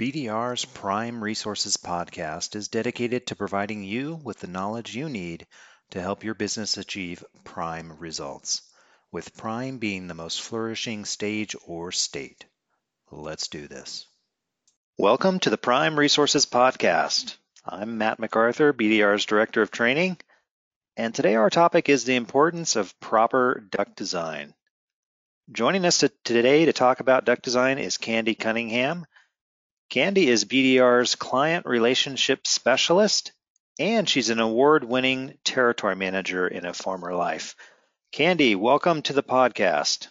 BDR's Prime Resources podcast is dedicated to providing you with the knowledge you need to help your business achieve prime results, with prime being the most flourishing stage or state. Let's do this. Welcome to the Prime Resources podcast. I'm Matt MacArthur, BDR's Director of Training, and today our topic is the importance of proper duct design. Joining us today to talk about duct design is Candy Cunningham. Candy is BDR's client relationship specialist, and she's an award winning territory manager in a former life. Candy, welcome to the podcast.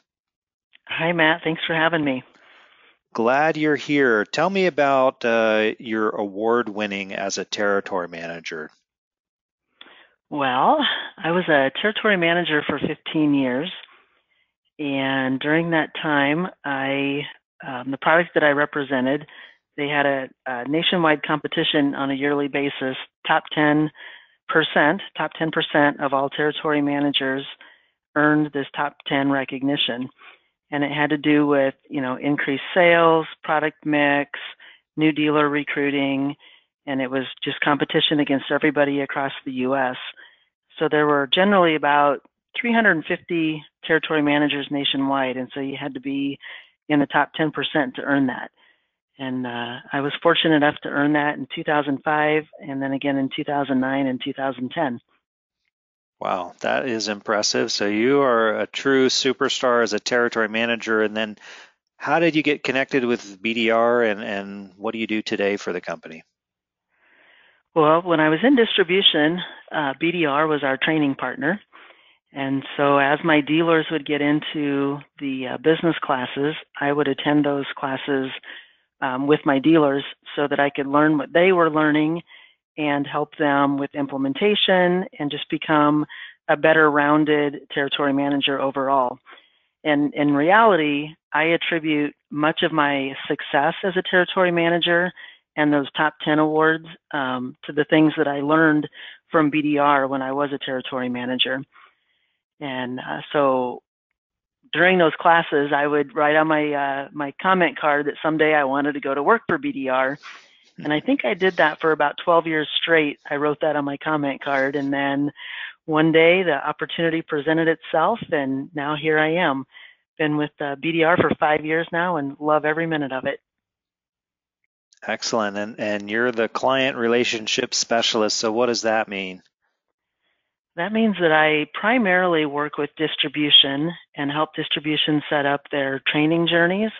Hi, Matt. Thanks for having me. Glad you're here. Tell me about uh, your award winning as a territory manager. Well, I was a territory manager for 15 years. And during that time, I um, the products that I represented they had a, a nationwide competition on a yearly basis. Top 10 percent, top 10 percent of all territory managers earned this top 10 recognition, and it had to do with you know increased sales, product mix, new dealer recruiting, and it was just competition against everybody across the U.S. So there were generally about 350 territory managers nationwide, and so you had to be in the top 10% to earn that. And uh, I was fortunate enough to earn that in 2005 and then again in 2009 and 2010. Wow, that is impressive. So you are a true superstar as a territory manager. And then how did you get connected with BDR and, and what do you do today for the company? Well, when I was in distribution, uh, BDR was our training partner. And so as my dealers would get into the uh, business classes, I would attend those classes um, with my dealers so that I could learn what they were learning and help them with implementation and just become a better rounded territory manager overall. And in reality, I attribute much of my success as a territory manager and those top 10 awards um, to the things that I learned from BDR when I was a territory manager. And uh, so during those classes, I would write on my uh, my comment card that someday I wanted to go to work for BDR, and I think I did that for about 12 years straight. I wrote that on my comment card, and then one day the opportunity presented itself, and now here I am. Been with uh, BDR for five years now, and love every minute of it. Excellent, and and you're the client relationship specialist. So what does that mean? That means that I primarily work with distribution and help distribution set up their training journeys,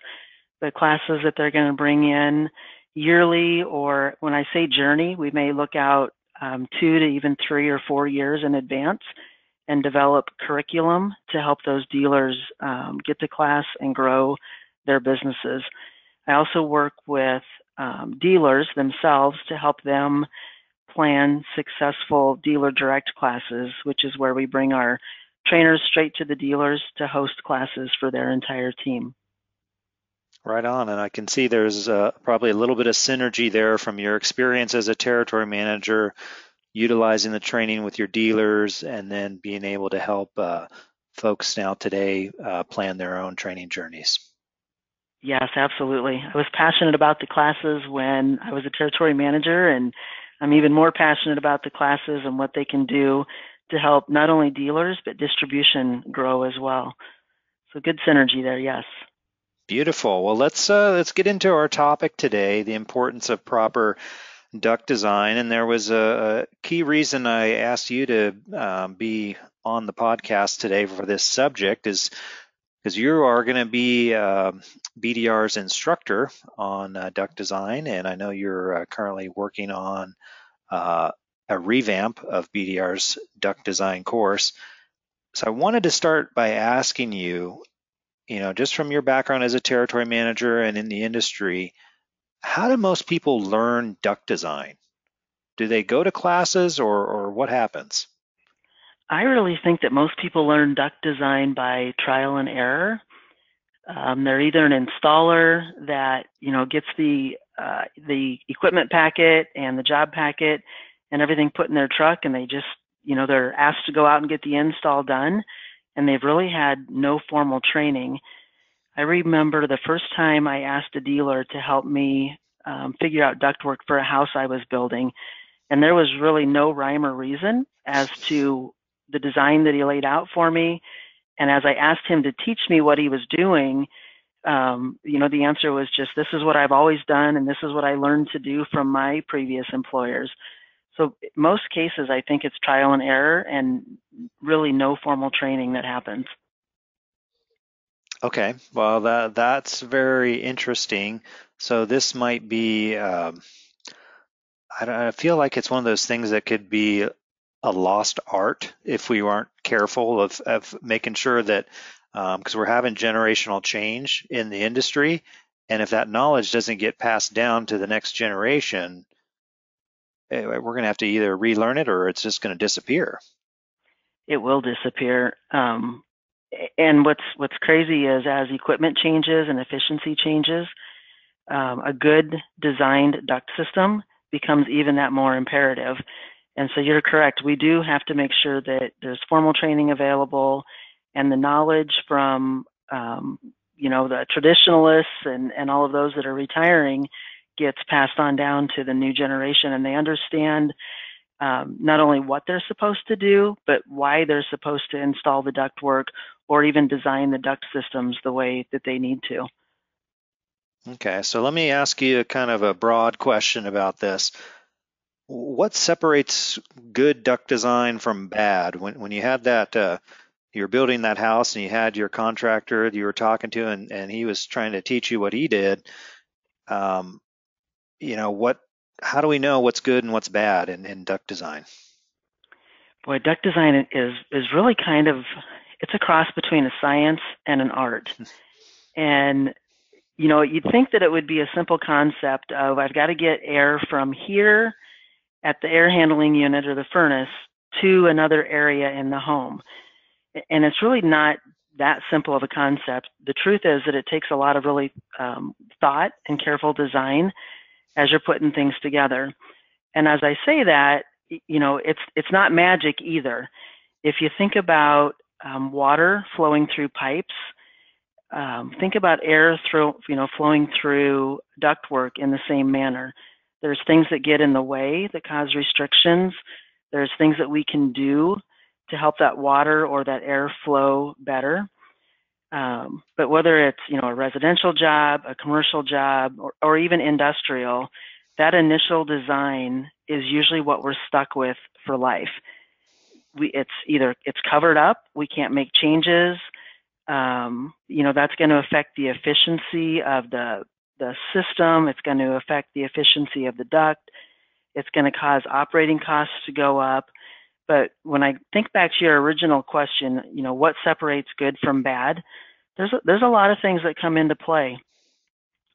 the classes that they're going to bring in yearly, or when I say journey, we may look out um, two to even three or four years in advance and develop curriculum to help those dealers um, get to class and grow their businesses. I also work with um, dealers themselves to help them plan successful dealer direct classes, which is where we bring our trainers straight to the dealers to host classes for their entire team. Right on, and I can see there's uh, probably a little bit of synergy there from your experience as a territory manager, utilizing the training with your dealers, and then being able to help uh, folks now today uh, plan their own training journeys. Yes, absolutely. I was passionate about the classes when I was a territory manager, and I'm even more passionate about the classes and what they can do to help not only dealers but distribution grow as well. So good synergy there, yes. Beautiful. Well, let's uh, let's get into our topic today: the importance of proper duct design. And there was a, a key reason I asked you to um, be on the podcast today for this subject is because you are going to be uh, BDR's instructor on uh, duct design, and I know you're uh, currently working on uh, a revamp of BDR's duct design course. So I wanted to start by asking you, you know, just from your background as a territory manager and in the industry, how do most people learn duct design? Do they go to classes or, or what happens? I really think that most people learn duct design by trial and error. Um, they're either an installer that you know gets the uh, the equipment packet and the job packet and everything put in their truck, and they just you know they're asked to go out and get the install done, and they've really had no formal training. I remember the first time I asked a dealer to help me um, figure out ductwork for a house I was building, and there was really no rhyme or reason as to the design that he laid out for me. And as I asked him to teach me what he was doing, um, you know, the answer was just, this is what I've always done, and this is what I learned to do from my previous employers. So most cases, I think it's trial and error and really no formal training that happens. Okay, well that that's very interesting. So this might be, um, I, I feel like it's one of those things that could be a lost art if we aren't careful of, of making sure that because um, we're having generational change in the industry, and if that knowledge doesn't get passed down to the next generation, we're going to have to either relearn it or it's just going to disappear. It will disappear. Um, and what's what's crazy is as equipment changes and efficiency changes, um, a good designed duct system becomes even that more imperative. And so you're correct. We do have to make sure that there's formal training available and the knowledge from um, you know the traditionalists and, and all of those that are retiring gets passed on down to the new generation and they understand um, not only what they're supposed to do but why they're supposed to install the ductwork or even design the duct systems the way that they need to. Okay, so let me ask you kind of a broad question about this. What separates good duct design from bad? When when you had that uh, you were building that house and you had your contractor that you were talking to and, and he was trying to teach you what he did um, you know what how do we know what's good and what's bad in, in duct design boy duct design is is really kind of it's a cross between a science and an art and you know you'd think that it would be a simple concept of i've got to get air from here at the air handling unit or the furnace to another area in the home and it's really not that simple of a concept. The truth is that it takes a lot of really um, thought and careful design as you're putting things together. And as I say that, you know, it's it's not magic either. If you think about um, water flowing through pipes, um, think about air through, you know, flowing through ductwork in the same manner. There's things that get in the way that cause restrictions. There's things that we can do to help that water or that air flow better. Um, but whether it's you know a residential job, a commercial job, or, or even industrial, that initial design is usually what we're stuck with for life. We, it's either it's covered up, we can't make changes. Um, you know that's going to affect the efficiency of the the system. It's going to affect the efficiency of the duct. It's going to cause operating costs to go up. But when I think back to your original question, you know, what separates good from bad? There's a, there's a lot of things that come into play.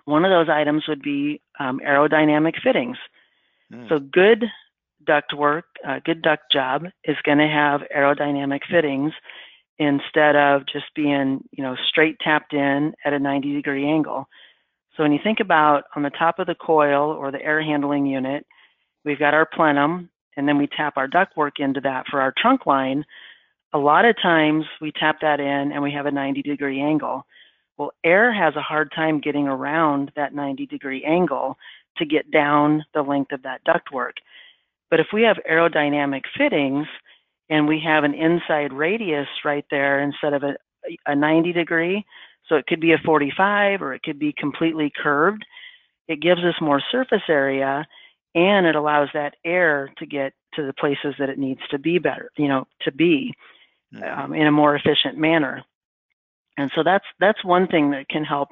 One of those items would be um, aerodynamic fittings. Mm. So good duct work, uh, good duct job is going to have aerodynamic fittings instead of just being, you know, straight tapped in at a 90 degree angle. So when you think about on the top of the coil or the air handling unit, we've got our plenum and then we tap our ductwork into that for our trunk line, a lot of times we tap that in and we have a 90 degree angle. Well, air has a hard time getting around that 90 degree angle to get down the length of that ductwork. But if we have aerodynamic fittings and we have an inside radius right there instead of a, a 90 degree, so it could be a 45 or it could be completely curved, it gives us more surface area and it allows that air to get to the places that it needs to be better, you know, to be mm-hmm. um, in a more efficient manner. And so that's that's one thing that can help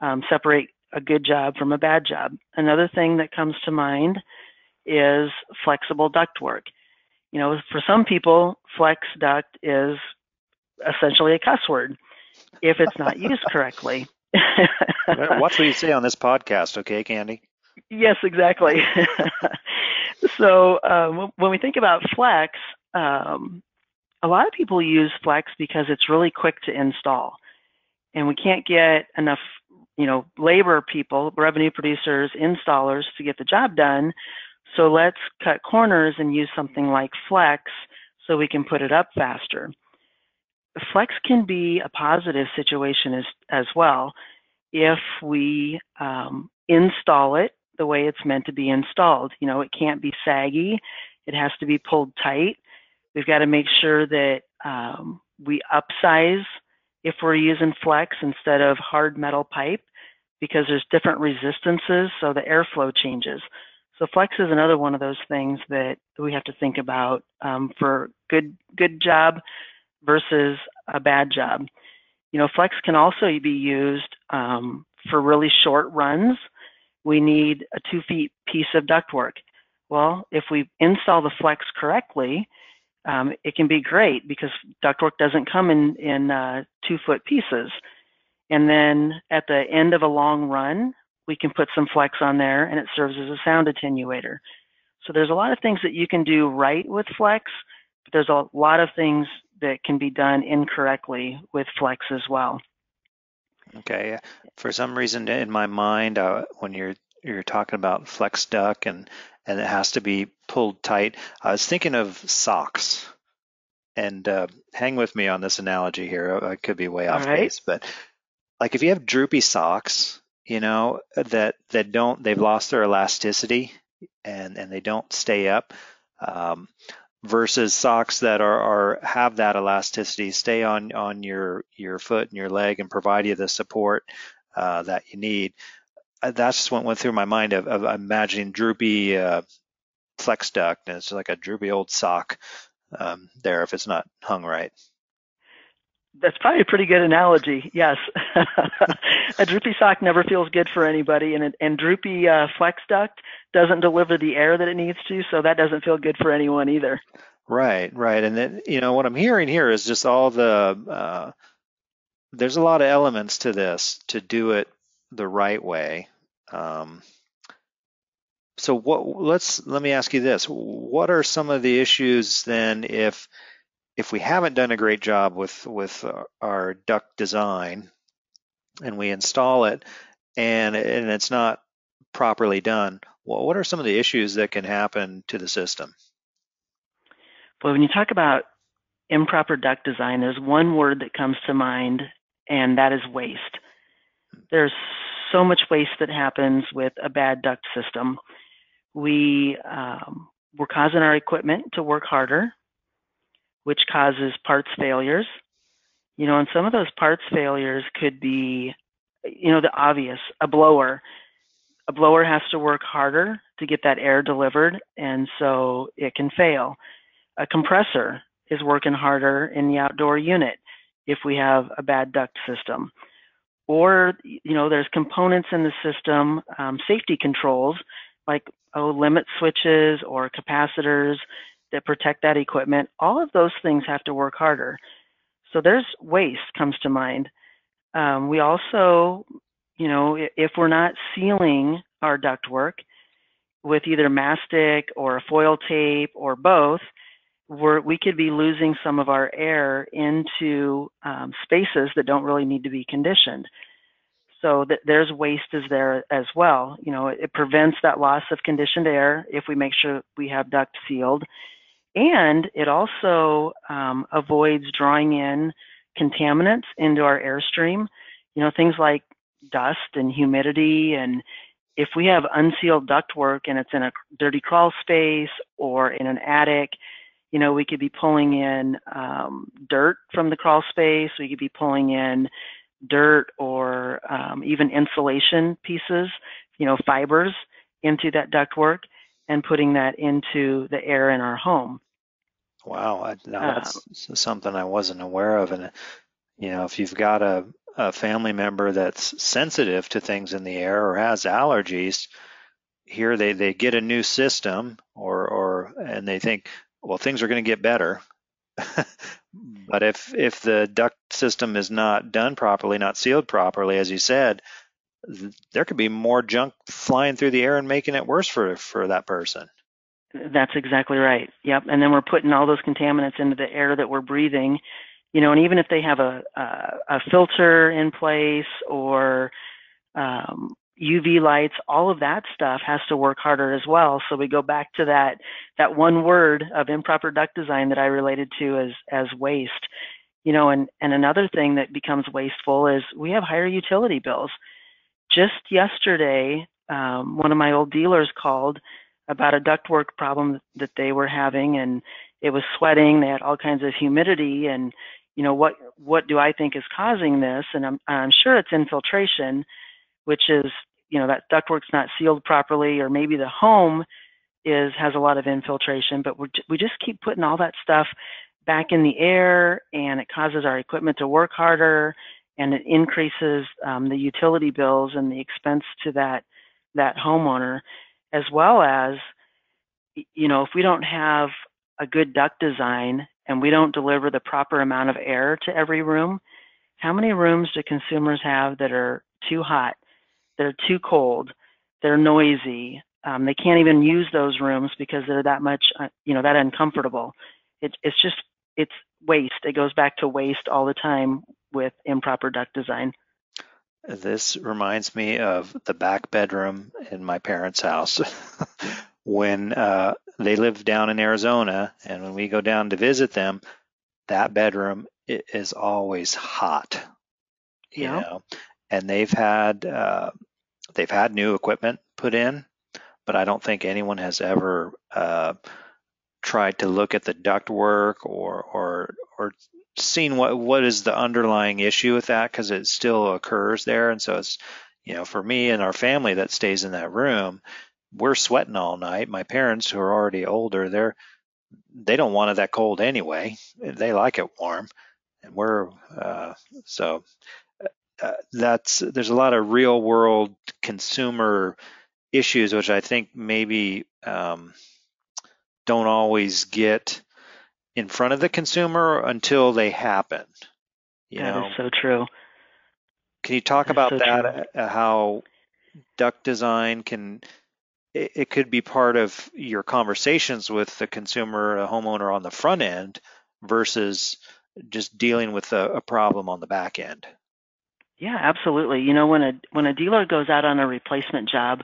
um, separate a good job from a bad job. Another thing that comes to mind is flexible ductwork. You know, for some people, flex duct is essentially a cuss word if it's not used correctly. Watch what you say on this podcast, okay, Candy? Yes, exactly. so um, when we think about Flex, um, a lot of people use Flex because it's really quick to install, and we can't get enough, you know, labor people, revenue producers, installers to get the job done. So let's cut corners and use something like Flex so we can put it up faster. Flex can be a positive situation as, as well if we um, install it the way it's meant to be installed. You know, it can't be saggy. It has to be pulled tight. We've got to make sure that um, we upsize if we're using flex instead of hard metal pipe because there's different resistances, so the airflow changes. So flex is another one of those things that we have to think about um, for good good job versus a bad job. You know, flex can also be used um, for really short runs. We need a two feet piece of ductwork. Well, if we install the flex correctly, um, it can be great because ductwork doesn't come in in uh, two foot pieces. And then at the end of a long run, we can put some flex on there and it serves as a sound attenuator. So there's a lot of things that you can do right with flex, but there's a lot of things that can be done incorrectly with flex as well. Okay. For some reason in my mind, uh, when you're you're talking about flex duct and and it has to be pulled tight, I was thinking of socks. And uh, hang with me on this analogy here. I could be way off right. base, but like if you have droopy socks, you know that that don't they've lost their elasticity and and they don't stay up. Um, versus socks that are, are have that elasticity. Stay on on your your foot and your leg and provide you the support uh, that you need. Uh, that's just what went through my mind of, of imagining droopy uh, flex duct and it's like a droopy old sock um, there if it's not hung right that's probably a pretty good analogy. Yes, a droopy sock never feels good for anybody, and and droopy uh, flex duct doesn't deliver the air that it needs to, so that doesn't feel good for anyone either. Right, right, and then you know what I'm hearing here is just all the uh, there's a lot of elements to this to do it the right way. Um, so what? Let's let me ask you this: What are some of the issues then if if we haven't done a great job with with our duct design and we install it and and it's not properly done well, what are some of the issues that can happen to the system? Well when you talk about improper duct design there's one word that comes to mind and that is waste. There's so much waste that happens with a bad duct system. We um, we're causing our equipment to work harder which causes parts failures. You know, and some of those parts failures could be, you know, the obvious, a blower. A blower has to work harder to get that air delivered, and so it can fail. A compressor is working harder in the outdoor unit if we have a bad duct system. Or, you know, there's components in the system, um, safety controls, like oh, limit switches or capacitors that protect that equipment, all of those things have to work harder. So there's waste comes to mind. Um, we also, you know, if we're not sealing our ductwork with either mastic or foil tape or both, we could be losing some of our air into um, spaces that don't really need to be conditioned. So that there's waste is there as well. You know, it, it prevents that loss of conditioned air if we make sure we have duct sealed. And it also um, avoids drawing in contaminants into our airstream. You know, things like dust and humidity. And if we have unsealed ductwork and it's in a dirty crawl space or in an attic, you know, we could be pulling in um, dirt from the crawl space. We could be pulling in dirt or um, even insulation pieces, you know, fibers into that ductwork and putting that into the air in our home. Wow, I, now that's uh, something I wasn't aware of. And you know, if you've got a, a family member that's sensitive to things in the air or has allergies, here they, they get a new system or or and they think, well, things are going to get better. but if if the duct system is not done properly, not sealed properly, as you said, there could be more junk flying through the air and making it worse for for that person. That's exactly right. Yep. And then we're putting all those contaminants into the air that we're breathing. You know, and even if they have a a, a filter in place or um, UV lights, all of that stuff has to work harder as well. So we go back to that that one word of improper duct design that I related to as as waste. You know, and and another thing that becomes wasteful is we have higher utility bills. Just yesterday, um, one of my old dealers called about a ductwork problem that they were having, and it was sweating. They had all kinds of humidity, and you know what what do I think is causing this? And I'm I'm sure it's infiltration, which is you know that ductwork's not sealed properly, or maybe the home is has a lot of infiltration. But we we just keep putting all that stuff back in the air, and it causes our equipment to work harder, and it increases um, the utility bills and the expense to that that homeowner, as well as you know if we don't have a good duct design and we don't deliver the proper amount of air to every room, how many rooms do consumers have that are too hot, that are too cold, that are noisy? Um, they can't even use those rooms because they're that much, uh, you know, that uncomfortable. It, it's just, it's waste. It goes back to waste all the time with improper duct design. This reminds me of the back bedroom in my parents' house. when uh, they live down in Arizona, and when we go down to visit them, that bedroom is always hot. You yeah. know, and they've had uh, they've had new equipment put in, but I don't think anyone has ever uh, tried to look at the ductwork or or or seen what what is the underlying issue with that because it still occurs there, and so it's you know for me and our family that stays in that room we're sweating all night. My parents, who are already older, they're they don't want it that cold anyway. They like it warm, and we're uh, so uh, that's there's a lot of real world consumer issues which I think maybe um, don't always get in front of the consumer until they happen. You that know? is so true. Can you talk that about so that? Uh, how duct design can it, it could be part of your conversations with the consumer, a homeowner on the front end versus just dealing with a, a problem on the back end. Yeah, absolutely. You know, when a when a dealer goes out on a replacement job,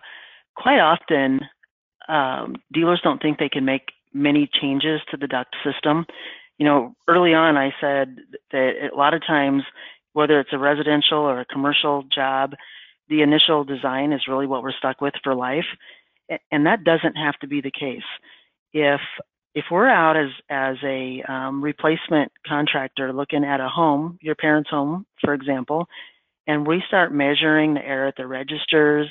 quite often um, dealers don't think they can make many changes to the duct system. You know, early on, I said that a lot of times, whether it's a residential or a commercial job, the initial design is really what we're stuck with for life and that doesn't have to be the case. If if we're out as as a um, replacement contractor looking at a home, your parents' home, for example, and we start measuring the air at the registers,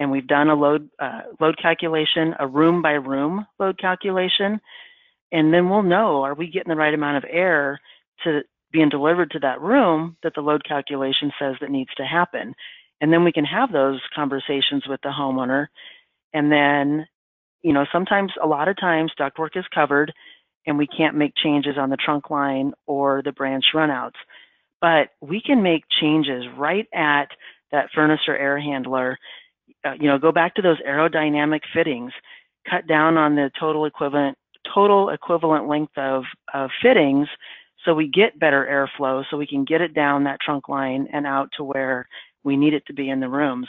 and we've done a load uh, load calculation, a room by room load calculation, and then we'll know are we getting the right amount of air to being delivered to that room that the load calculation says that needs to happen, and then we can have those conversations with the homeowner and then, you know, sometimes, a lot of times, ductwork is covered and we can't make changes on the trunk line or the branch runouts. But we can make changes right at that furnace or air handler. Uh, you know, go back to those aerodynamic fittings, cut down on the total equivalent total equivalent length of, of fittings so we get better airflow so we can get it down that trunk line and out to where we need it to be in the rooms.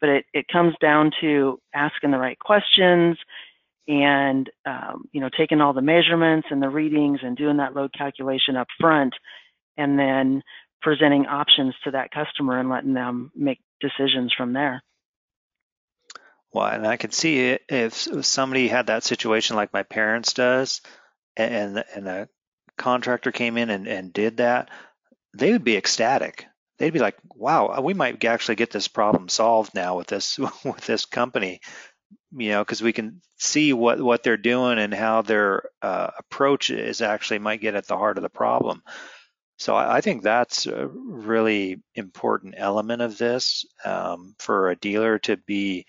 But it, it comes down to asking the right questions and um, you know taking all the measurements and the readings and doing that load calculation up front and then presenting options to that customer and letting them make decisions from there well and i could see it if somebody had that situation like my parents does and and a contractor came in and, and did that they would be ecstatic they'd be like, "Wow, we might actually get this problem solved now with this with this company." You know, because we can see what what they're doing and how their uh, approach is actually might get at the heart of the problem. So I, I think that's a really important element of this um, for a dealer to be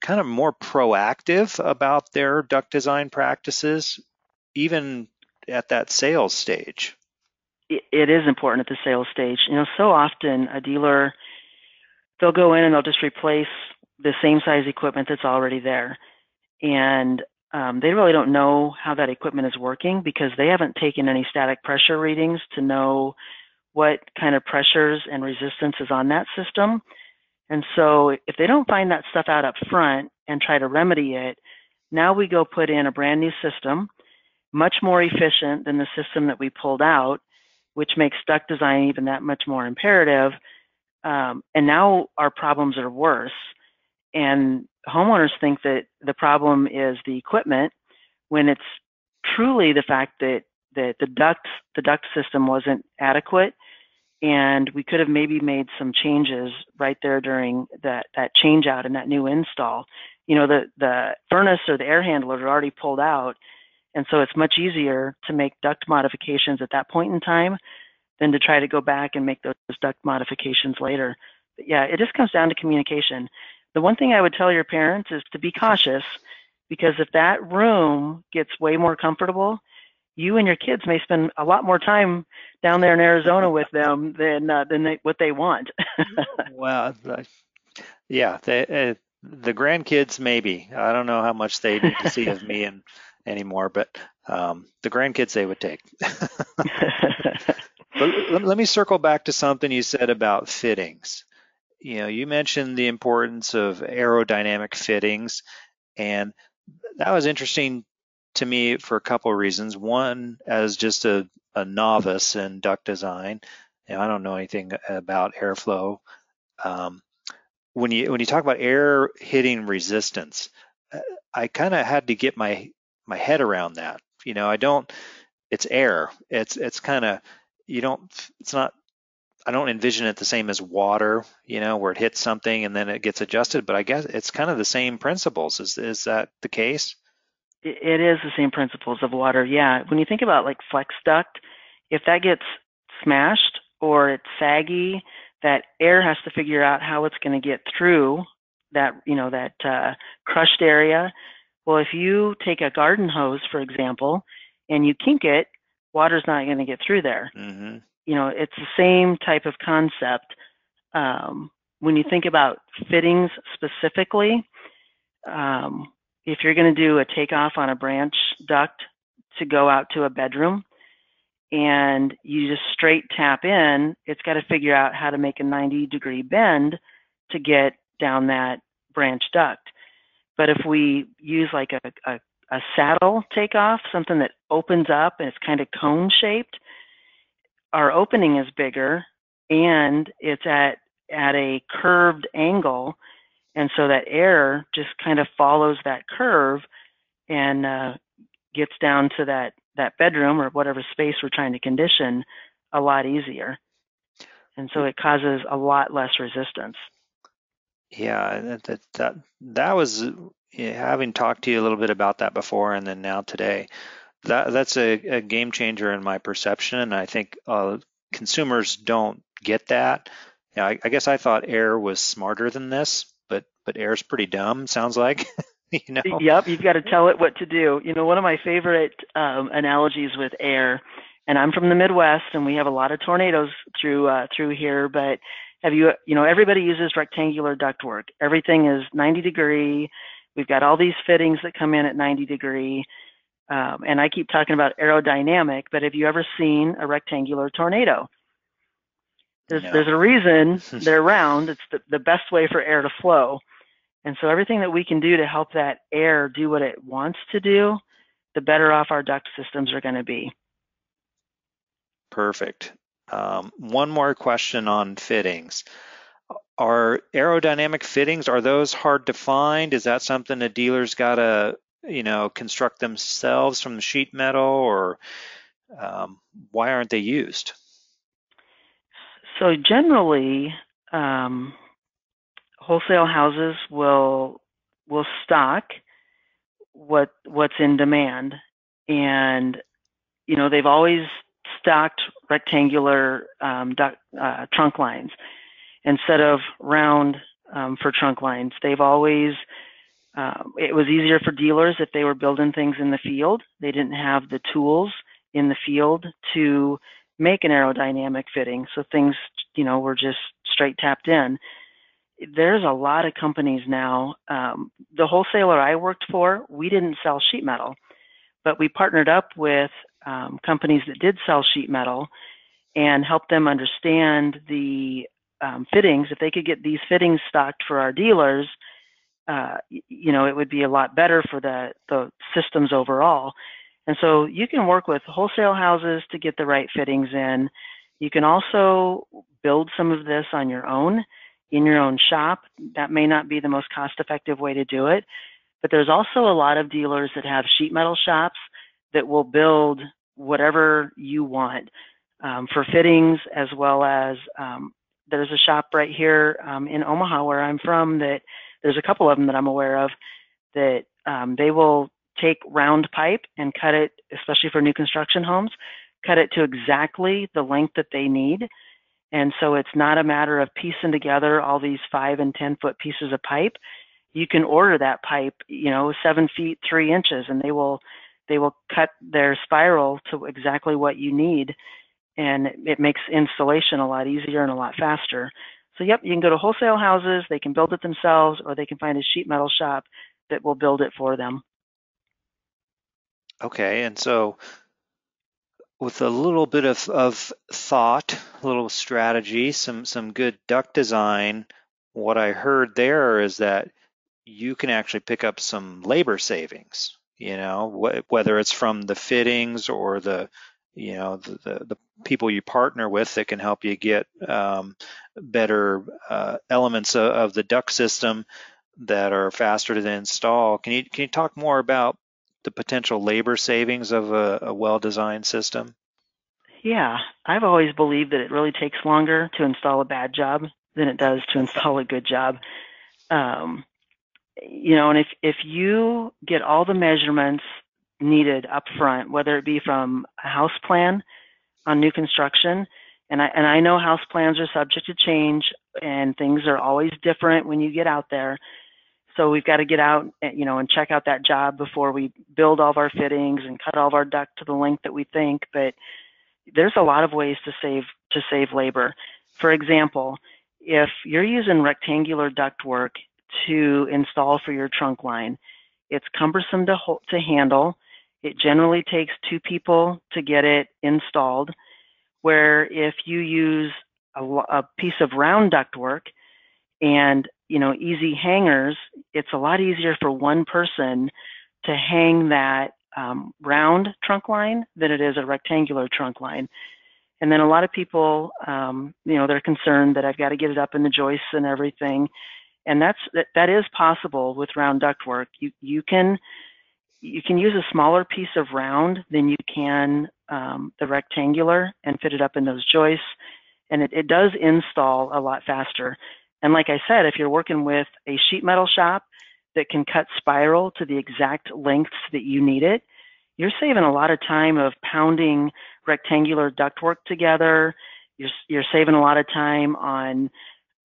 kind of more proactive about their duct design practices, even at that sales stage it is important at the sales stage. You know, so often a dealer they'll go in and they'll just replace the same size equipment that's already there, and um, they really don't know how that equipment is working because they haven't taken any static pressure readings to know what kind of pressures and resistance is on that system. And so if they don't find that stuff out up front and try to remedy it, now we go put in a brand new system, much more efficient than the system that we pulled out which makes duct design even that much more imperative. Um, and now our problems are worse. and homeowners think that the problem is the equipment when it's truly the fact that that the duct the duct system wasn't adequate and we could have maybe made some changes right there during that that change out and that new install. You know the the furnace or the air handler are already pulled out and so it's much easier to make duct modifications at that point in time than to try to go back and make those duct modifications later. But yeah it just comes down to communication. The one thing i would tell your parents is to be cautious because if that room gets way more comfortable you and your kids may spend a lot more time down there in Arizona with them than uh, than they, what they want. well, yeah, they, uh, the grandkids maybe. I don't know how much they need to see of me and anymore, but um, the grandkids they would take. but let, let me circle back to something you said about fittings. You know, you mentioned the importance of aerodynamic fittings, and that was interesting to me for a couple of reasons. One, as just a, a novice in duct design, I don't know anything about airflow. Um, when you when you talk about air hitting resistance, I kind of had to get my my head around that. You know, I don't. It's air. It's it's kind of you don't. It's not. I don't envision it the same as water. You know, where it hits something and then it gets adjusted. But I guess it's kind of the same principles. Is is that the case? It is the same principles of water. Yeah. When you think about like flex duct, if that gets smashed or it's saggy, that air has to figure out how it's going to get through that, you know, that uh, crushed area. Well, if you take a garden hose, for example, and you kink it, water's not going to get through there. Mm-hmm. You know, it's the same type of concept. Um, when you think about fittings specifically, um, if you're going to do a takeoff on a branch duct to go out to a bedroom and you just straight tap in, it's got to figure out how to make a 90 degree bend to get down that branch duct. But if we use like a, a, a saddle takeoff, something that opens up and it's kind of cone shaped, our opening is bigger and it's at at a curved angle and so that air just kind of follows that curve and uh, gets down to that that bedroom or whatever space we're trying to condition a lot easier. And so it causes a lot less resistance. Yeah that that that, that was having talked to you a little bit about that before and then now today that that's a, a game changer in my perception. And i think uh, consumers don't get that. Yeah, I, I guess i thought air was smarter than this but but air's pretty dumb. Sounds like. you know. Yep, you've got to tell it what to do. You know, one of my favorite um, analogies with air, and I'm from the Midwest, and we have a lot of tornadoes through uh, through here. But have you, you know, everybody uses rectangular ductwork. Everything is 90 degree. We've got all these fittings that come in at 90 degree. Um, and I keep talking about aerodynamic, but have you ever seen a rectangular tornado? There's, no. there's a reason they're round. It's the, the best way for air to flow. And so everything that we can do to help that air do what it wants to do, the better off our duct systems are going to be. Perfect. Um, one more question on fittings. Are aerodynamic fittings, are those hard to find? Is that something a dealer's got to, you know, construct themselves from the sheet metal or um, why aren't they used? So generally, um, wholesale houses will will stock what what's in demand, and you know they've always stocked rectangular um, uh, trunk lines instead of round um, for trunk lines. They've always uh, it was easier for dealers if they were building things in the field. They didn't have the tools in the field to make an aerodynamic fitting. So things, you know, were just straight tapped in. There's a lot of companies now. Um, the wholesaler I worked for, we didn't sell sheet metal, but we partnered up with um, companies that did sell sheet metal and helped them understand the um, fittings. If they could get these fittings stocked for our dealers, uh, you know, it would be a lot better for the, the systems overall. And so you can work with wholesale houses to get the right fittings in. You can also build some of this on your own in your own shop, that may not be the most cost effective way to do it. But there's also a lot of dealers that have sheet metal shops that will build whatever you want um, for fittings as well as um, there's a shop right here um, in Omaha where I'm from that there's a couple of them that I'm aware of that um, they will take round pipe and cut it, especially for new construction homes, cut it to exactly the length that they need. And so it's not a matter of piecing together all these five and 10 foot pieces of pipe. You can order that pipe, you know, seven feet, three inches, and they will, they will cut their spiral to exactly what you need. And it makes installation a lot easier and a lot faster. So yep, you can go to wholesale houses, they can build it themselves, or they can find a sheet metal shop that will build it for them. Okay, and so with a little bit of, of thought, a little strategy, some some good duct design, what I heard there is that you can actually pick up some labor savings. You know, wh- whether it's from the fittings or the you know the, the, the, people you partner with that can help you get um, better uh, elements of, of, the duct system that are faster to install. Can you can you talk more about the potential labor savings of a, a well-designed system? Yeah, I've always believed that it really takes longer to install a bad job than it does to install a good job. Um, you know, and if if you get all the measurements needed up front, whether it be from a house plan on new construction, and I and I know house plans are subject to change and things are always different when you get out there. So we've got to get out, eh, you know, and check out that job before we build all of our fittings and cut all of our duct to the length that we think. But there's a lot of ways to save to save labor. For example, if you're using rectangular ductwork to install for your trunk line, it's cumbersome to hold, to handle. It generally takes two people to get it installed. Where if you use a, a piece of round ductwork and you know easy hangers, it's a lot easier for one person to hang that um, round trunk line than it is a rectangular trunk line. And then a lot of people, um, you know, they're concerned that I've got to get it up in the joists and everything. And that's that, that is possible with round ductwork. You you can you can use a smaller piece of round than you can um, the rectangular and fit it up in those joists. And it, it does install a lot faster. And like I said, if you're working with a sheet metal shop that can cut spiral to the exact lengths that you need it, you're saving a lot of time of pounding rectangular ductwork together. You're, you're saving a lot of time on,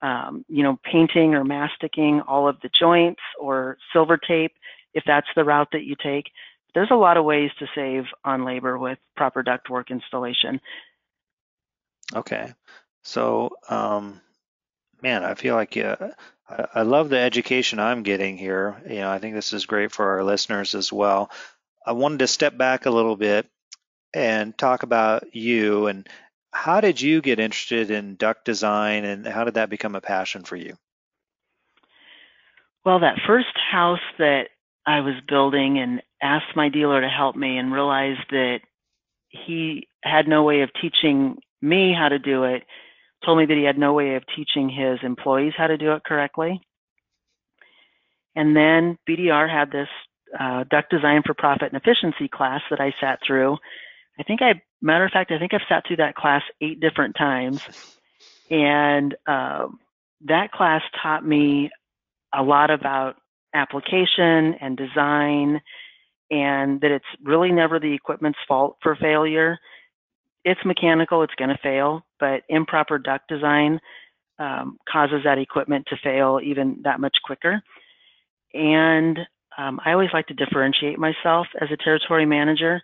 um, you know, painting or masticing all of the joints or silver tape if that's the route that you take. There's a lot of ways to save on labor with proper ductwork installation. Okay. So, um, man, I feel like yeah, I, I love the education I'm getting here. You know, I think this is great for our listeners as well. I wanted to step back a little bit and talk about you and how did you get interested in duct design and how did that become a passion for you? Well, that first house that I was building and asked my dealer to help me and realized that he had no way of teaching me how to do it, told me that he had no way of teaching his employees how to do it correctly. And then BDR had this uh, duct design for profit and efficiency class that I sat through. I think I, matter of fact, I think I've sat through that class eight different times. And uh, that class taught me a lot about application and design, and that it's really never the equipment's fault for failure. It's mechanical, it's going to fail, but improper duct design um, causes that equipment to fail even that much quicker. And um, I always like to differentiate myself as a territory manager.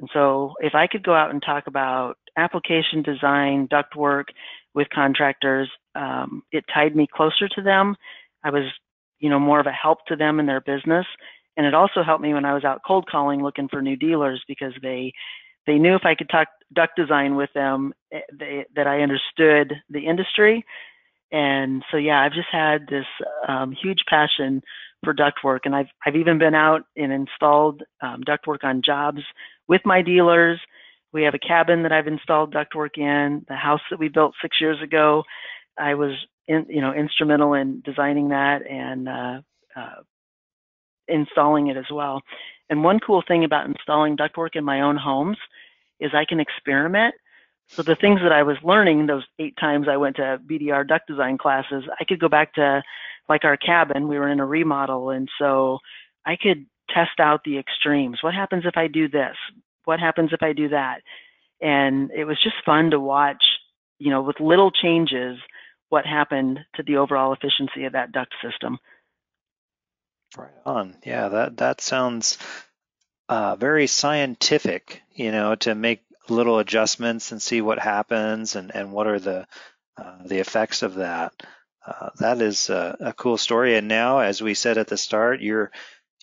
And so if I could go out and talk about application design, ductwork with contractors, um, it tied me closer to them. I was you know, more of a help to them in their business. And it also helped me when I was out cold calling looking for new dealers because they they knew if I could talk duct design with them, eh, they, that I understood the industry. And so, yeah, I've just had this um, huge passion for ductwork, and I've I've even been out and installed um, ductwork on jobs with my dealers. We have a cabin that I've installed ductwork in. The house that we built six years ago, I was in, you know instrumental in designing that and uh, uh, installing it as well. And one cool thing about installing ductwork in my own homes is I can experiment. So the things that I was learning those eight times I went to BDR duct design classes, I could go back to like our cabin. We were in a remodel, and so I could test out the extremes. What happens if I do this? What happens if I do that? And it was just fun to watch, you know, with little changes, what happened to the overall efficiency of that duct system. Right on. Yeah, that that sounds uh, very scientific. You know, to make little adjustments and see what happens and and what are the uh, the effects of that. Uh, that is a, a, cool story. And now, as we said at the start, you're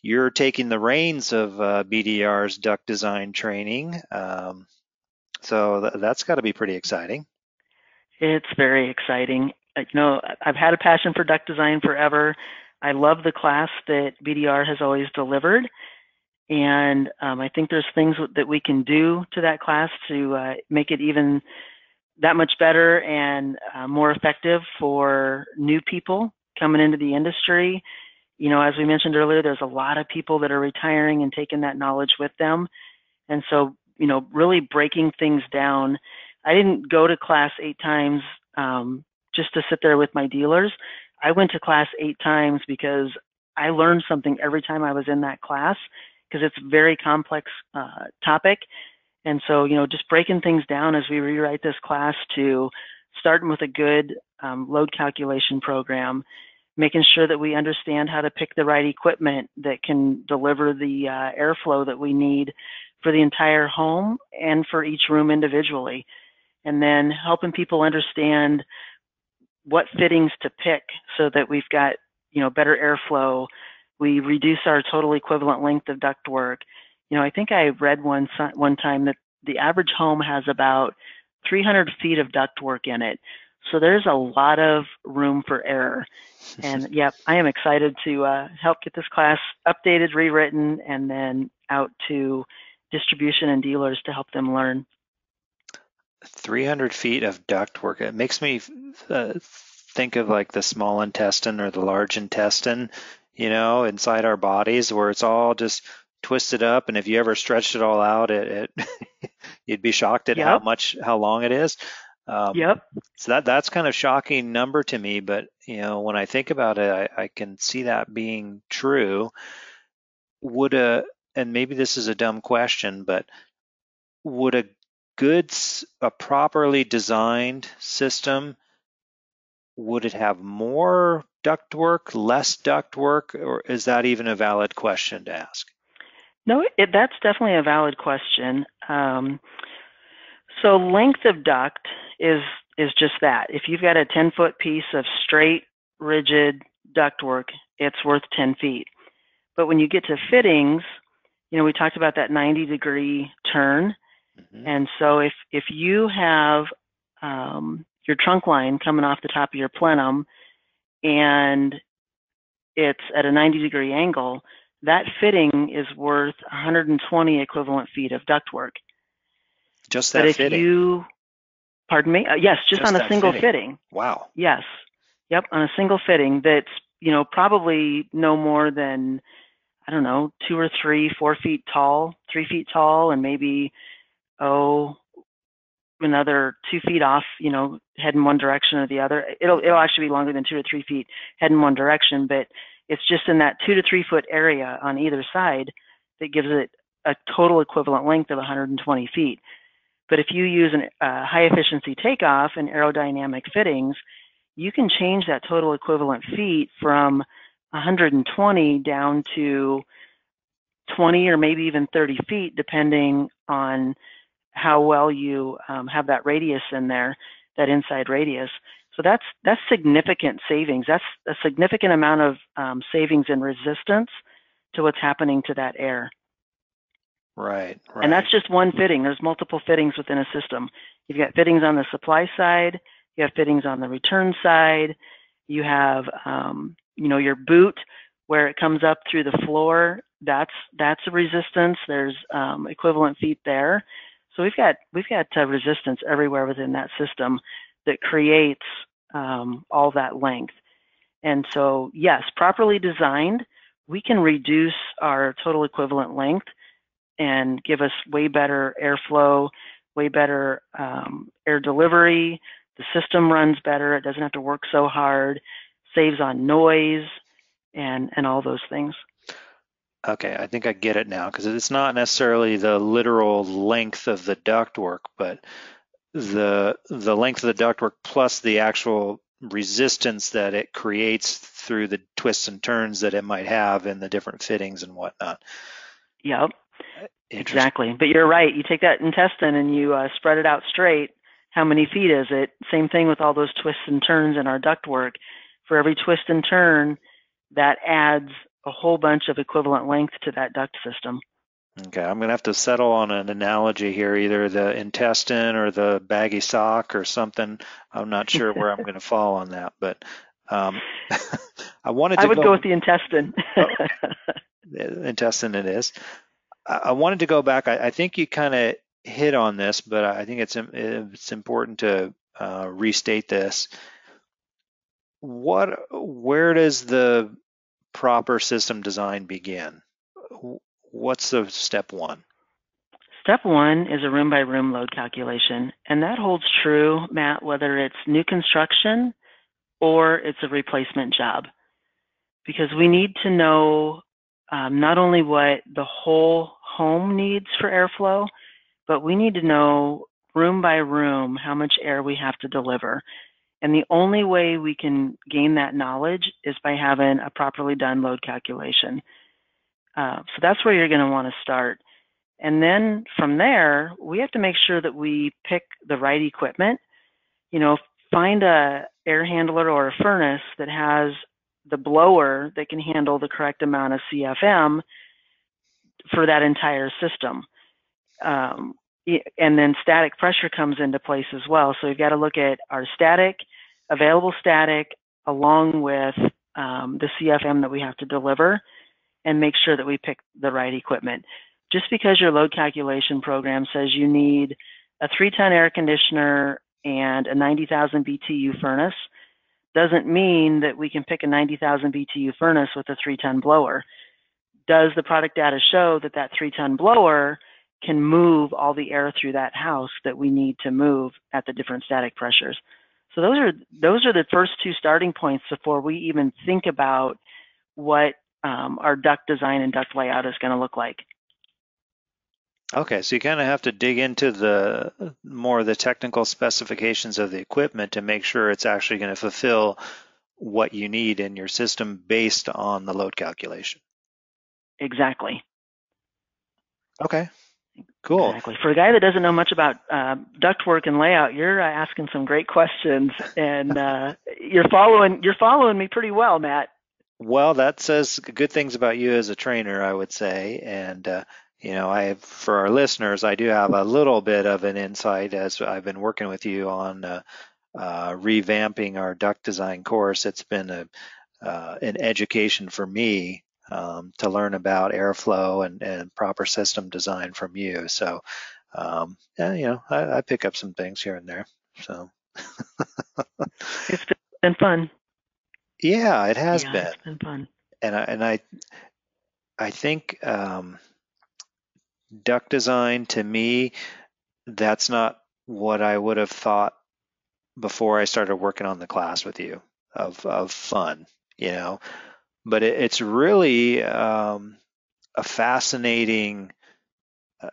you're taking the reins of uh, BDR's duct design training. Um, so th- that's got to be pretty exciting. It's very exciting. Uh, you know, I've had a passion for duct design forever. I love the class that BDR has always delivered. And um, I think there's things that we can do to that class to uh, make it even that much better and uh, more effective for new people coming into the industry. You know, as we mentioned earlier, there's a lot of people that are retiring and taking that knowledge with them. And so, you know, really breaking things down. I didn't go to class eight times um, just to sit there with my dealers. I went to class eight times because I learned something every time I was in that class because it's a very complex uh, topic. And so, you know, just breaking things down as we rewrite this class to starting with a good um, load calculation program, making sure that we understand how to pick the right equipment that can deliver the uh, airflow that we need for the entire home and for each room individually. And then helping people understand what fittings to pick so that we've got, you know, better airflow. We reduce our total equivalent length of ductwork you know, I think I read one one time that the average home has about 300 feet of ductwork in it. So there's a lot of room for error. And yep, I am excited to uh, help get this class updated, rewritten, and then out to distribution and dealers to help them learn. 300 feet of ductwork. It makes me uh, think of like the small intestine or the large intestine, you know, inside our bodies where it's all just twisted up, and if you ever stretched it all out, it, it you'd be shocked at yep. how much how long it is. Um, yep. So that that's kind of shocking number to me, but you know when I think about it, I, I can see that being true. Would a and maybe this is a dumb question, but would a good a properly designed system would it have more ductwork, less ductwork, or is that even a valid question to ask? No, it, that's definitely a valid question. Um, so length of duct is is just that. If you've got a 10 foot piece of straight, rigid ductwork, it's worth 10 feet. But when you get to fittings, you know, we talked about that 90 degree turn. Mm-hmm. And so if, if you have um, your trunk line coming off the top of your plenum and it's at a 90 degree angle, that fitting is worth 120 equivalent feet of ductwork. Just that but if fitting. You, pardon me. Uh, yes, just, just on a single fitting. fitting. Wow. Yes. Yep, on a single fitting that's you know probably no more than I don't know two or three, four feet tall, three feet tall, and maybe oh another two feet off, you know, head in one direction or the other. It'll it'll actually be longer than two or three feet head in one direction, but it's just in that two to three foot area on either side that gives it a total equivalent length of 120 feet. But if you use a uh, high efficiency takeoff and aerodynamic fittings, you can change that total equivalent feet from 120 down to 20 or maybe even 30 feet, depending on how well you um, have that radius in there, that inside radius. So that's that's significant savings. That's a significant amount of um, savings in resistance to what's happening to that air. Right, right. And that's just one fitting. There's multiple fittings within a system. You've got fittings on the supply side. You have fittings on the return side. You have, um, you know, your boot where it comes up through the floor. That's that's a resistance. There's um, equivalent feet there. So we've got we've got uh, resistance everywhere within that system that creates um, all that length. And so, yes, properly designed, we can reduce our total equivalent length and give us way better airflow, way better um, air delivery. The system runs better. It doesn't have to work so hard, saves on noise, and and all those things. Okay, I think I get it now because it's not necessarily the literal length of the ductwork, but the the length of the ductwork plus the actual resistance that it creates through the twists and turns that it might have in the different fittings and whatnot. Yep. Exactly. But you're right. You take that intestine and you uh, spread it out straight. How many feet is it? Same thing with all those twists and turns in our ductwork. For every twist and turn, that adds a whole bunch of equivalent length to that duct system. Okay, I'm going to have to settle on an analogy here, either the intestine or the baggy sock or something. I'm not sure where I'm going to fall on that, but um, I wanted to. I would go, go with the intestine. oh, intestine, it is. I wanted to go back. I, I think you kind of hit on this, but I think it's it's important to uh, restate this. What, where does the proper system design begin? What's the step one? Step one is a room by room load calculation, and that holds true, Matt, whether it's new construction or it's a replacement job, because we need to know um, not only what the whole home needs for airflow, but we need to know room by room how much air we have to deliver. And the only way we can gain that knowledge is by having a properly done load calculation. Uh, so that's where you're going to want to start. And then from there, we have to make sure that we pick the right equipment. You know, find a air handler or a furnace that has the blower that can handle the correct amount of CFM for that entire system. Um, and then static pressure comes into place as well. So you've got to look at our static, available static, along with um, the CFM that we have to deliver, and make sure that we pick the right equipment. Just because your load calculation program says you need a three ton air conditioner and a 90,000 BTU furnace doesn't mean that we can pick a 90,000 BTU furnace with a three ton blower does the product data show that that three ton blower can move all the air through that house that we need to move at the different static pressures? So those are those are the first two starting points before we even think about what um, our duct design and duct layout is going to look like. Okay, so you kind of have to dig into the more the technical specifications of the equipment to make sure it's actually going to fulfill what you need in your system based on the load calculation. Exactly. Okay. Cool. Exactly. For a guy that doesn't know much about uh, ductwork and layout, you're uh, asking some great questions, and uh, you're following you're following me pretty well, Matt. Well, that says good things about you as a trainer, I would say, and uh, you know, I have, for our listeners, I do have a little bit of an insight as I've been working with you on uh, uh, revamping our duct design course. It's been a an education for me um, to learn about airflow and, and proper system design from you. So, um, yeah, you know, I, I, pick up some things here and there. So, it's been fun. Yeah, it has yeah, been. It's been fun. And I, and I, I think um, duct design to me, that's not what I would have thought before I started working on the class with you of of fun. You know, but it, it's really um, a fascinating uh,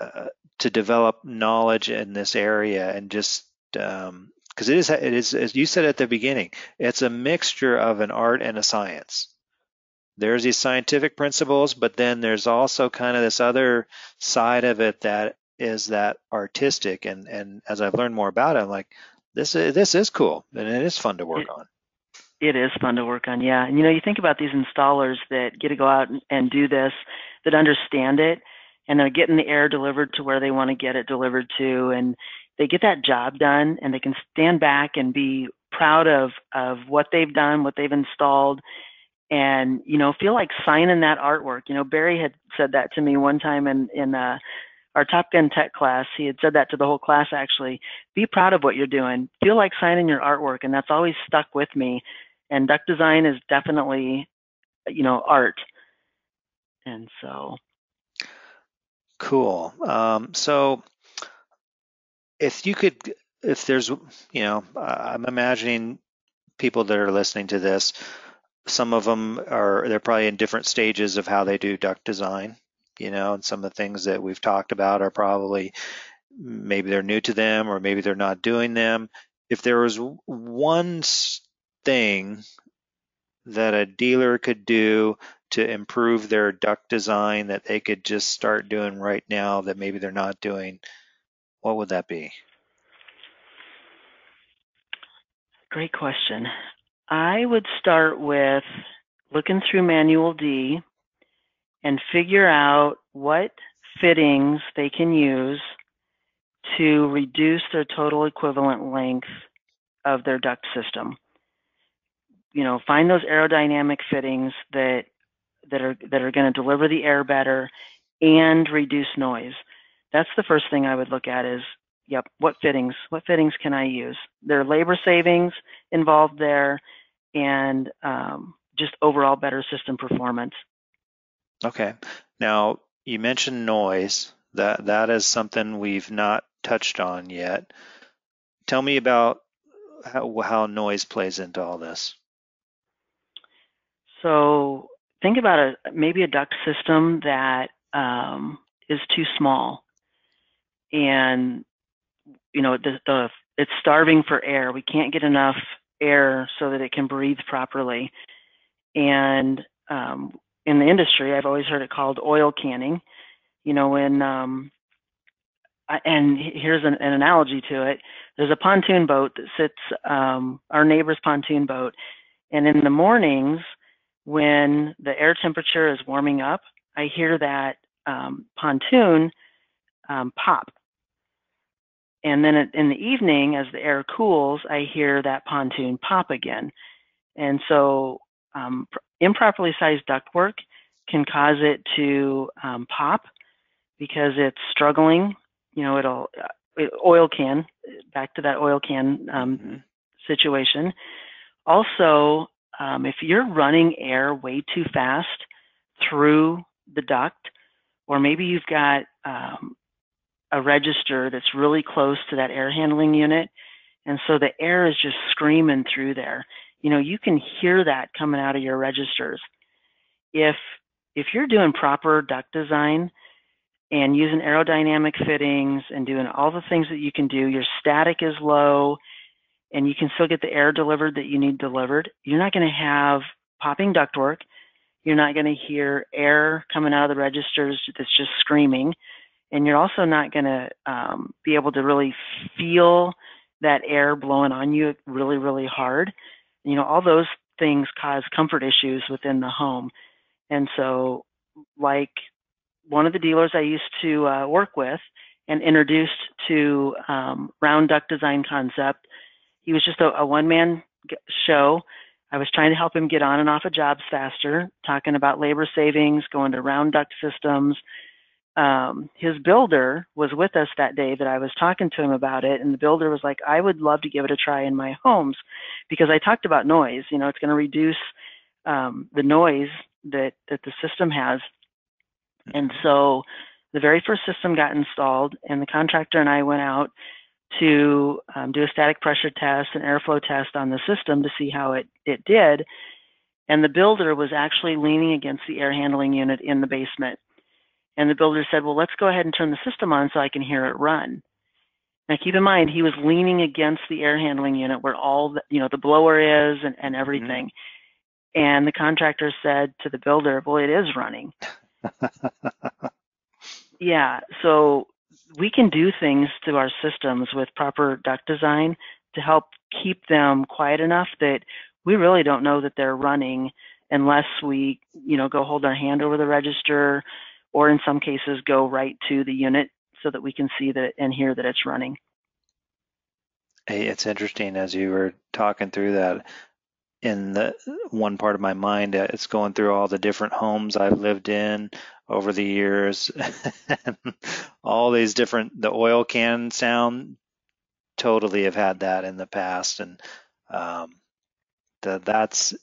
uh, to develop knowledge in this area and just because um, it is it is as you said at the beginning it's a mixture of an art and a science. There's these scientific principles but then there's also kind of this other side of it that is that artistic. And and as i've learned more about it i'm like this is this is cool and it is fun to work on it is fun to work on, yeah. And you know, you think about these installers that get to go out and do this, that understand it, and they're getting the air delivered to where they want to get it delivered to, and they get that job done, and they can stand back and be proud of of what they've done, what they've installed, and you know, feel like signing that artwork. You know, Barry had said that to me one time in in uh, our Top Gun Tech class, he had said that to the whole class actually. Be proud of what you're doing. Feel like signing your artwork, and that's always stuck with me. And duct design is definitely, you know, art. And so. Cool. Um, so, if you could, if there's, you know, I'm imagining people that are listening to this, some of them are, they're probably in different stages of how they do duct design you know, and some of the things that we've talked about are probably maybe they're new to them or maybe they're not doing them. If there was one thing that a dealer could do to improve their duct design that they could just start doing right now that maybe they're not doing, what would that be? Great question. I would start with looking through Manual D and figure out what fittings they can use to reduce their total equivalent length of their duct system. You know, find those aerodynamic fittings that that are that are going to deliver the air better and reduce noise. That's the first thing I would look at is, yep, what fittings? What fittings can I use? There are labor savings involved there, and um, just overall better system performance. Okay. Now, you mentioned noise. That that is something we've not touched on yet. Tell me about how, how noise plays into all this. So think about a maybe a duct system that um, is too small, and you know the, the it's starving for air. We can't get enough air so that it can breathe properly, and um, in the industry, I've always heard it called oil canning. You know, when um, and here's an, an, analogy to it. There's a pontoon boat that sits um, our neighbor's pontoon boat, and in the mornings when the air temperature is warming up, I hear that um, pontoon um, pop. And then in the evening, as the air cools, I hear that pontoon pop again. And so um, improperly sized ductwork can cause it to um, pop because it's struggling. You know, it'll it, uh, oil can back to that oil can um, mm-hmm. situation. Also, um, if you're running air way too fast through the duct, or maybe you've got um, a register that's really close to that air handling unit, and so the air is just screaming through there you know, you can hear that coming out of your registers. If if you're doing proper duct design and using aerodynamic fittings and doing all the things that you can do, your static is low and you can still get the air delivered that you need delivered, you're not going to have popping ductwork. You're not going to hear air coming out of the registers that's just screaming. And you're also not going to um, be able to really feel that air blowing on you really, really hard you know, all those things cause comfort issues within the home. And so, like one of the dealers I used to uh, work with and introduced to um, round duct design concept, he was just a, a one man show. I was trying to help him get on and off of jobs faster, talking about labor savings, going to round duct systems, um, his builder was with us that day that I was talking to him about it, and the builder was like, "I would love to give it a try in my homes," because I talked about noise. You know, it's going to reduce um, the noise that that the system has, and so the very first system got installed, and the contractor and I went out to um, do a static pressure test and airflow test on the system to see how it it did, and the builder was actually leaning against the air handling unit in the basement and the builder said, well, let's go ahead and turn the system on so I can hear it run. Now keep in mind, he was leaning against the air handling unit where all the, you know, the blower is and, and everything. Mm-hmm. And the contractor said to the builder, well, it is running. yeah. So we can do things to our systems with proper duct design to help keep them quiet enough that we really don't know that they're running unless we, you know, go hold our hand over the register or in some cases go right to the unit so that we can see that and hear that it's running. Hey, it's interesting as you were talking through that. In the one part of my mind, uh, it's going through all the different homes I've lived in over the years. All these different, the oil can sound, totally have had that in the past. And um, the, that's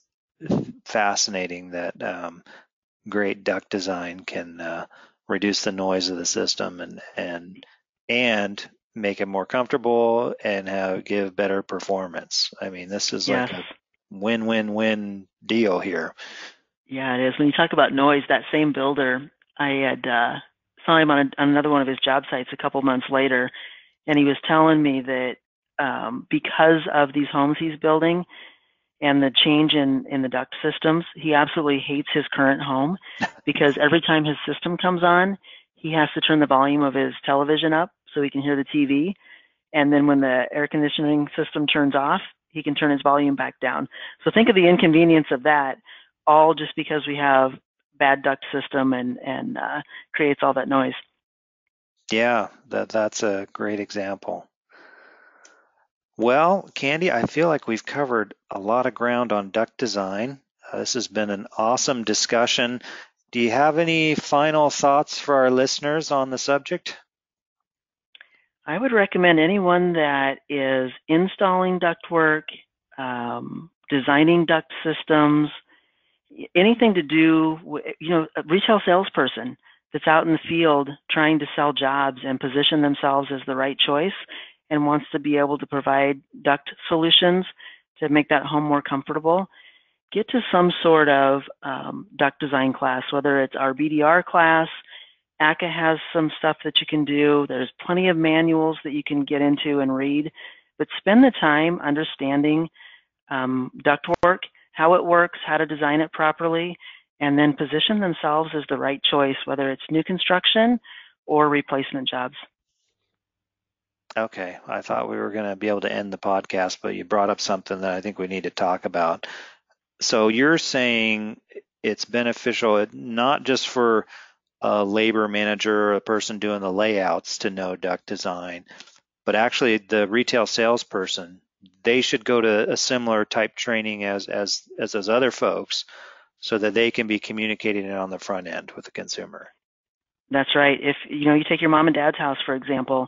fascinating that um, great duct design can uh, reduce the noise of the system and and and make it more comfortable and have give better performance. I mean, this is like a win-win-win deal here. Yeah, it is. When you talk about noise, that same builder, I had uh, saw him on, a, on another one of his job sites a couple months later, and he was telling me that um, because of these homes he's building and the change in in the duct systems, he absolutely hates his current home because every time his system comes on, he has to turn the volume of his television up so he can hear the TV. And then when the air conditioning system turns off, he can turn his volume back down. So think of the inconvenience of that, all just because we have bad duct system and and uh, creates all that noise. Yeah, that that's a great example. Well, Candy, I feel like we've covered a lot of ground on duct design. Uh, this has been an awesome discussion. Do you have any final thoughts for our listeners on the subject? I would recommend anyone that is installing ductwork, um, designing duct systems, anything to do with, you know, a retail salesperson that's out in the field trying to sell jobs and position themselves as the right choice and wants to be able to provide duct solutions to make that home more comfortable, get to some sort of um, duct design class, whether it's our BDR class, ACCA has some stuff that you can do. There's plenty of manuals that you can get into and read, but spend the time understanding um, ductwork, how it works, how to design it properly, and then position themselves as the right choice, whether it's new construction or replacement jobs. Okay, I thought we were going to be able to end the podcast, but you brought up something that I think we need to talk about. So you're saying it's beneficial not just for a labor manager, or a person doing the layouts to know duct design, but actually the retail salesperson, they should go to a similar type training as as as those other folks, so that they can be communicating it on the front end with the consumer. That's right. If you know, you take your mom and dad's house for example,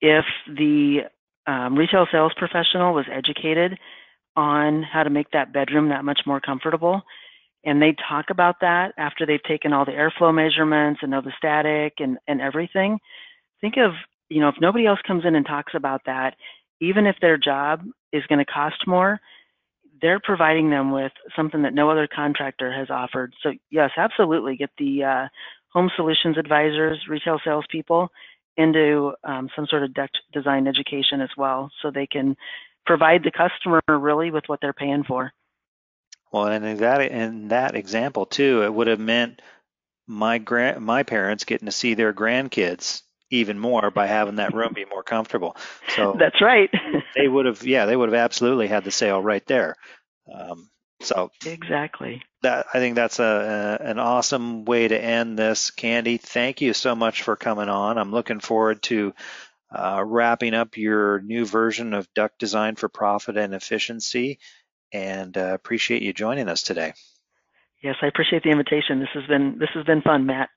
if the um, retail sales professional was educated on how to make that bedroom that much more comfortable, and they talk about that after they've taken all the airflow measurements and know the static and, and everything. Think of, you know, if nobody else comes in and talks about that, even if their job is going to cost more, they're providing them with something that no other contractor has offered. So yes, absolutely, get the uh, home solutions advisors, retail salespeople into um, some sort of design education as well, so they can provide the customer really with what they're paying for. Well, and in that in that example too, it would have meant my grand my parents getting to see their grandkids even more by having that room be more comfortable. So that's right. they would have, yeah, they would have absolutely had the sale right there. Um, so exactly. That I think that's a, a, an awesome way to end this, Candy. Thank you so much for coming on. I'm looking forward to uh, wrapping up your new version of Duct Design for Profit and Efficiency and uh, appreciate you joining us today. Yes, I appreciate the invitation. This has been this has been fun, Matt.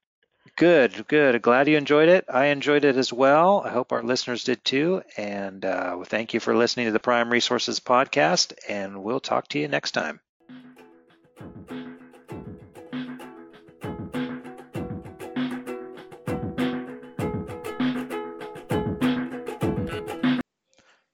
Good, good. Glad you enjoyed it. I enjoyed it as well. I hope our listeners did too. And uh, thank you for listening to the Prime Resources podcast. And we'll talk to you next time.